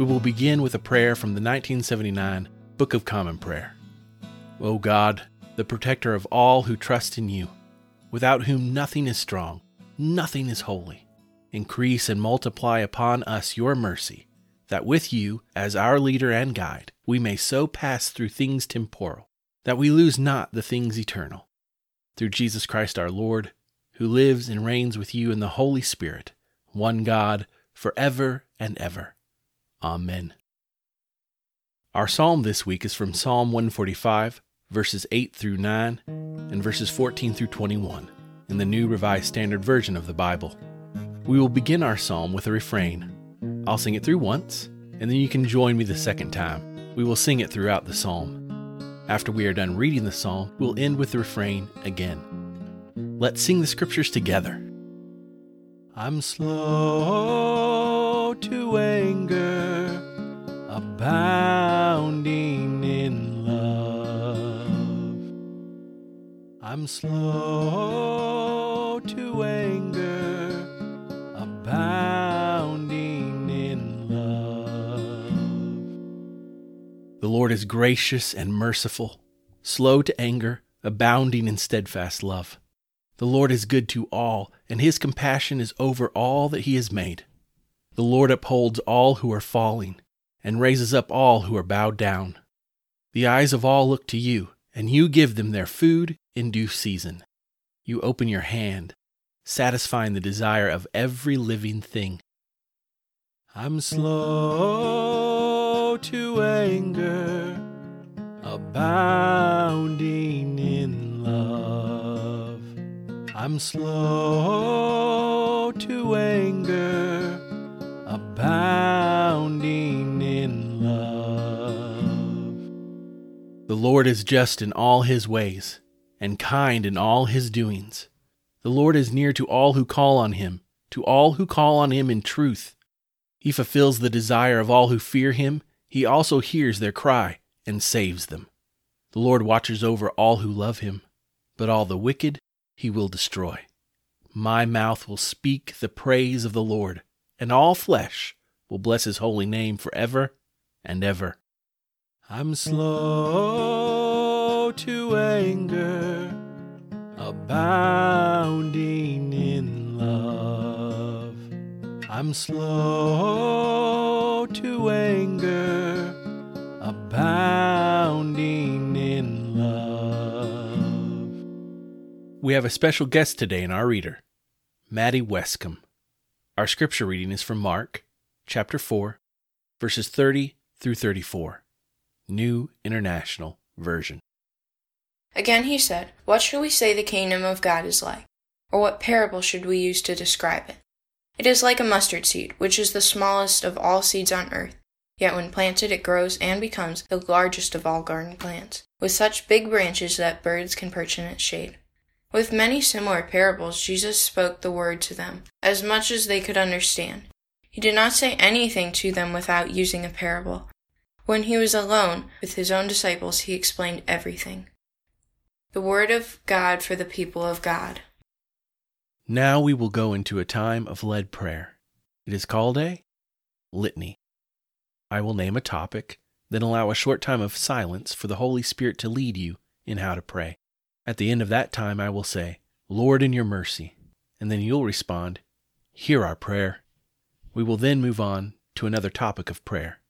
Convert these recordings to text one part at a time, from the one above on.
We will begin with a prayer from the 1979 Book of Common Prayer. O God, the protector of all who trust in you, without whom nothing is strong, nothing is holy, increase and multiply upon us your mercy, that with you, as our leader and guide, we may so pass through things temporal, that we lose not the things eternal. Through Jesus Christ our Lord, who lives and reigns with you in the Holy Spirit, one God, for ever and ever. Amen. Our psalm this week is from Psalm 145, verses 8 through 9, and verses 14 through 21 in the New Revised Standard Version of the Bible. We will begin our psalm with a refrain. I'll sing it through once, and then you can join me the second time. We will sing it throughout the psalm. After we are done reading the psalm, we'll end with the refrain again. Let's sing the scriptures together. I'm slow to anger, abounding in love. I'm slow to anger, abounding in love. The Lord is gracious and merciful, slow to anger, abounding in steadfast love. The Lord is good to all, and his compassion is over all that he has made. The Lord upholds all who are falling, and raises up all who are bowed down. The eyes of all look to you, and you give them their food in due season. You open your hand, satisfying the desire of every living thing. I'm slow to anger, abounding in love. I'm slow to anger, The Lord is just in all his ways, and kind in all his doings. The Lord is near to all who call on him, to all who call on him in truth. He fulfills the desire of all who fear him. He also hears their cry and saves them. The Lord watches over all who love him, but all the wicked he will destroy. My mouth will speak the praise of the Lord, and all flesh will bless his holy name forever and ever. I'm slow to anger, abounding in love. I'm slow to anger, abounding in love. We have a special guest today in our reader, Maddie Westcomb. Our scripture reading is from Mark, chapter 4, verses 30 through 34, New International Version. Again he said, What shall we say the kingdom of God is like? Or what parable should we use to describe it? It is like a mustard seed, which is the smallest of all seeds on earth. Yet when planted, it grows and becomes the largest of all garden plants, with such big branches that birds can perch in its shade. With many similar parables, Jesus spoke the word to them, as much as they could understand. He did not say anything to them without using a parable. When he was alone with his own disciples, he explained everything. The word of God for the people of God. Now we will go into a time of led prayer. It is called a litany. I will name a topic, then allow a short time of silence for the Holy Spirit to lead you in how to pray. At the end of that time, I will say, Lord, in your mercy, and then you'll respond, Hear our prayer. We will then move on to another topic of prayer.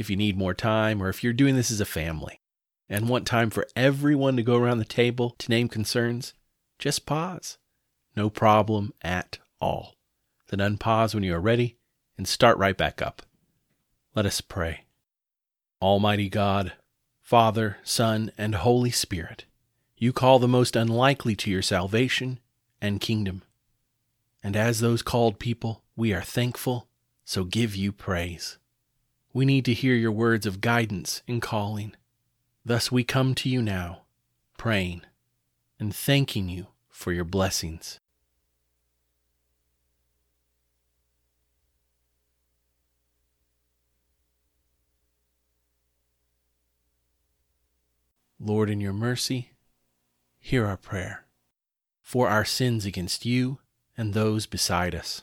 If you need more time, or if you're doing this as a family and want time for everyone to go around the table to name concerns, just pause. No problem at all. Then unpause when you are ready and start right back up. Let us pray. Almighty God, Father, Son, and Holy Spirit, You call the most unlikely to your salvation and kingdom. And as those called people, we are thankful, so give you praise. We need to hear your words of guidance and calling. Thus we come to you now, praying and thanking you for your blessings. Lord, in your mercy, hear our prayer for our sins against you and those beside us.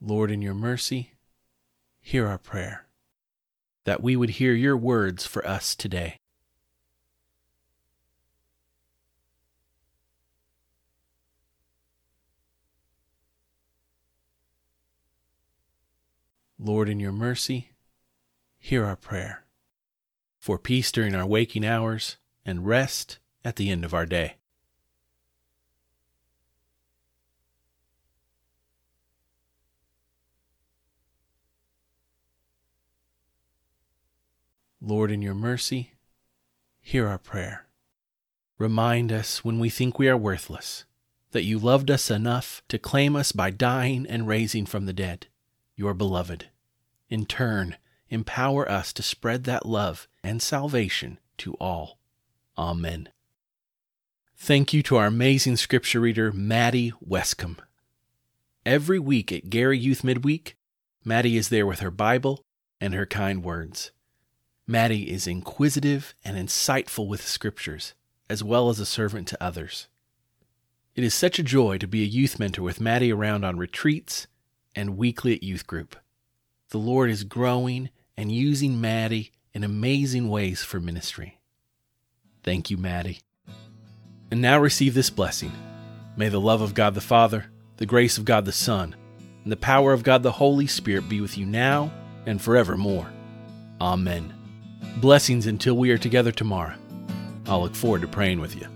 Lord, in your mercy, hear our prayer, that we would hear your words for us today. Lord, in your mercy, hear our prayer for peace during our waking hours and rest at the end of our day. Lord, in your mercy, hear our prayer. Remind us when we think we are worthless that you loved us enough to claim us by dying and raising from the dead, your beloved. In turn, empower us to spread that love and salvation to all. Amen. Thank you to our amazing scripture reader, Maddie Westcomb. Every week at Gary Youth Midweek, Maddie is there with her Bible and her kind words. Maddie is inquisitive and insightful with scriptures, as well as a servant to others. It is such a joy to be a youth mentor with Maddie around on retreats and weekly at youth group. The Lord is growing and using Maddie in amazing ways for ministry. Thank you, Maddie. And now receive this blessing. May the love of God the Father, the grace of God the Son, and the power of God the Holy Spirit be with you now and forevermore. Amen. Blessings until we are together tomorrow. I'll look forward to praying with you.